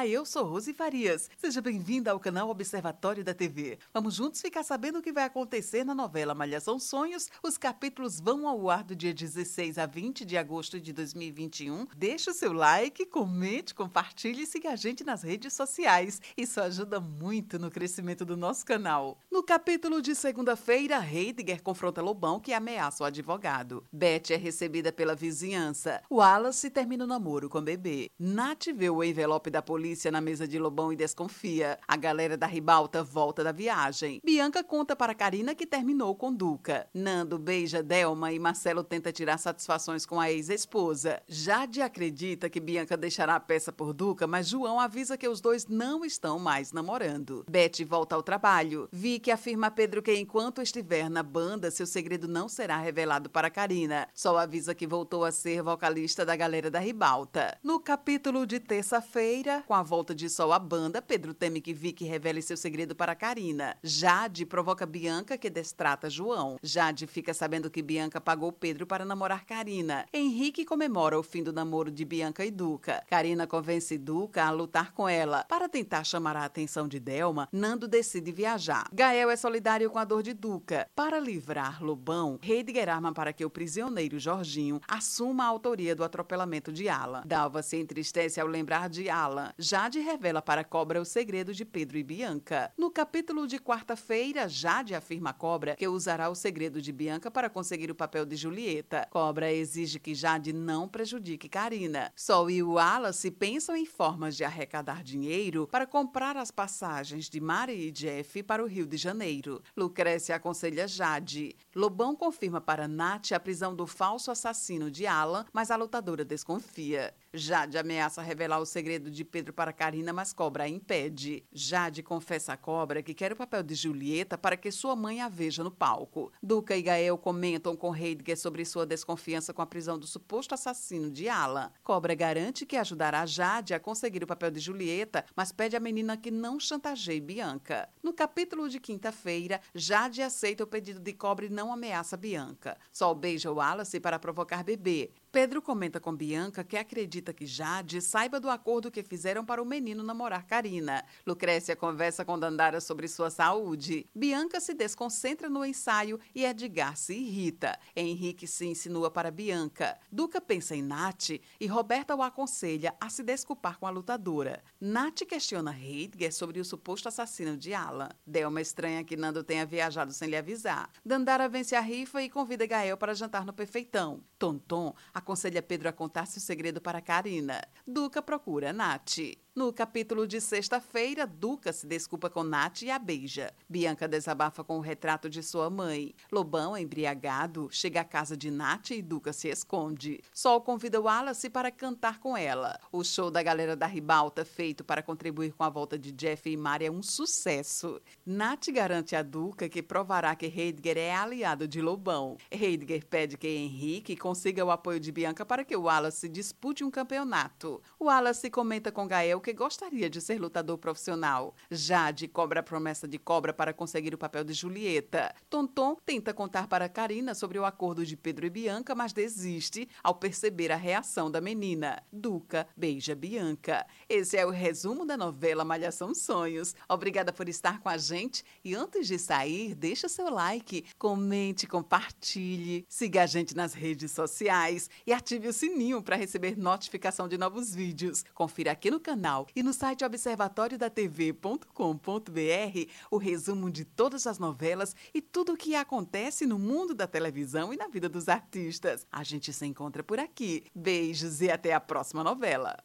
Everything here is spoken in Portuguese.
Olá, eu sou Rose Farias. Seja bem-vinda ao canal Observatório da TV. Vamos juntos ficar sabendo o que vai acontecer na novela Malhação Sonhos. Os capítulos vão ao ar do dia 16 a 20 de agosto de 2021. Deixe o seu like, comente, compartilhe e siga a gente nas redes sociais. Isso ajuda muito no crescimento do nosso canal. No capítulo de segunda-feira, Heidegger confronta Lobão que ameaça o advogado. Beth é recebida pela vizinhança. Wallace termina o namoro com bebê. Nath vê o envelope da da polícia na mesa de Lobão e desconfia. A galera da ribalta volta da viagem. Bianca conta para Karina que terminou com Duca. Nando beija Delma e Marcelo tenta tirar satisfações com a ex-esposa. Jade acredita que Bianca deixará a peça por Duca, mas João avisa que os dois não estão mais namorando. Beth volta ao trabalho. Vicky afirma a Pedro que enquanto estiver na banda, seu segredo não será revelado para Karina. Só avisa que voltou a ser vocalista da galera da ribalta. No capítulo de terça-feira, com a volta de Sol à banda, Pedro teme que Vicky revele seu segredo para Karina. Jade provoca Bianca, que destrata João. Jade fica sabendo que Bianca pagou Pedro para namorar Karina. Henrique comemora o fim do namoro de Bianca e Duca. Karina convence Duca a lutar com ela. Para tentar chamar a atenção de Delma, Nando decide viajar. Gael é solidário com a dor de Duca. Para livrar Lobão, Heidegger arma para que o prisioneiro Jorginho assuma a autoria do atropelamento de Alan. Dalva se entristece ao lembrar de Alan Jade revela para Cobra o segredo de Pedro e Bianca. No capítulo de quarta-feira, Jade afirma a Cobra que usará o segredo de Bianca para conseguir o papel de Julieta. Cobra exige que Jade não prejudique Karina. Sol e Wallace pensam em formas de arrecadar dinheiro para comprar as passagens de Mari e Jeff para o Rio de Janeiro. Lucrécia aconselha Jade. Lobão confirma para Nath a prisão do falso assassino de Alan, mas a lutadora desconfia. Jade ameaça revelar o segredo de Pedro para Karina, mas Cobra a impede. Jade confessa a Cobra que quer o papel de Julieta para que sua mãe a veja no palco. Duca e Gael comentam com Heidegger sobre sua desconfiança com a prisão do suposto assassino de Alan. Cobra garante que ajudará Jade a conseguir o papel de Julieta, mas pede à menina que não chantageie Bianca. No capítulo de quinta-feira, Jade aceita o pedido de Cobra e não ameaça Bianca. Sol beija Wallace para provocar bebê. Pedro comenta com Bianca que acredita que Jade saiba do acordo que fizeram para o menino namorar Karina. Lucrécia conversa com Dandara sobre sua saúde. Bianca se desconcentra no ensaio e Edgar se irrita. Henrique se insinua para Bianca. Duca pensa em Nath e Roberta o aconselha a se desculpar com a lutadora. Nath questiona Heidger sobre o suposto assassino de Alan. Delma estranha que Nando tenha viajado sem lhe avisar. Dandara vence a rifa e convida Gael para jantar no Perfeitão. Tonton aconselha Pedro a contar seu segredo para Karina. Duca procura Nath. No capítulo de sexta-feira, Duca se desculpa com Nath e a beija. Bianca desabafa com o retrato de sua mãe. Lobão, embriagado, chega à casa de Nath e Duca se esconde. Sol convida Wallace para cantar com ela. O show da galera da ribalta, feito para contribuir com a volta de Jeff e Mari, é um sucesso. Nath garante a Duca que provará que Heidegger é aliado de Lobão. Heidegger pede que Henrique consiga o apoio de Bianca para que Wallace dispute um campeonato. Wallace comenta com Gael que gostaria de ser lutador profissional. Jade cobra promessa de cobra para conseguir o papel de Julieta. Tonton tenta contar para Karina sobre o acordo de Pedro e Bianca, mas desiste ao perceber a reação da menina. Duca beija Bianca. Esse é o resumo da novela Malhação Sonhos. Obrigada por estar com a gente e antes de sair, deixa seu like, comente, compartilhe, siga a gente nas redes sociais e ative o sininho para receber notificação de novos vídeos. Confira aqui no canal canal e no site observatoriodatv.com.br o resumo de todas as novelas e tudo o que acontece no mundo da televisão e na vida dos artistas. A gente se encontra por aqui. Beijos e até a próxima novela.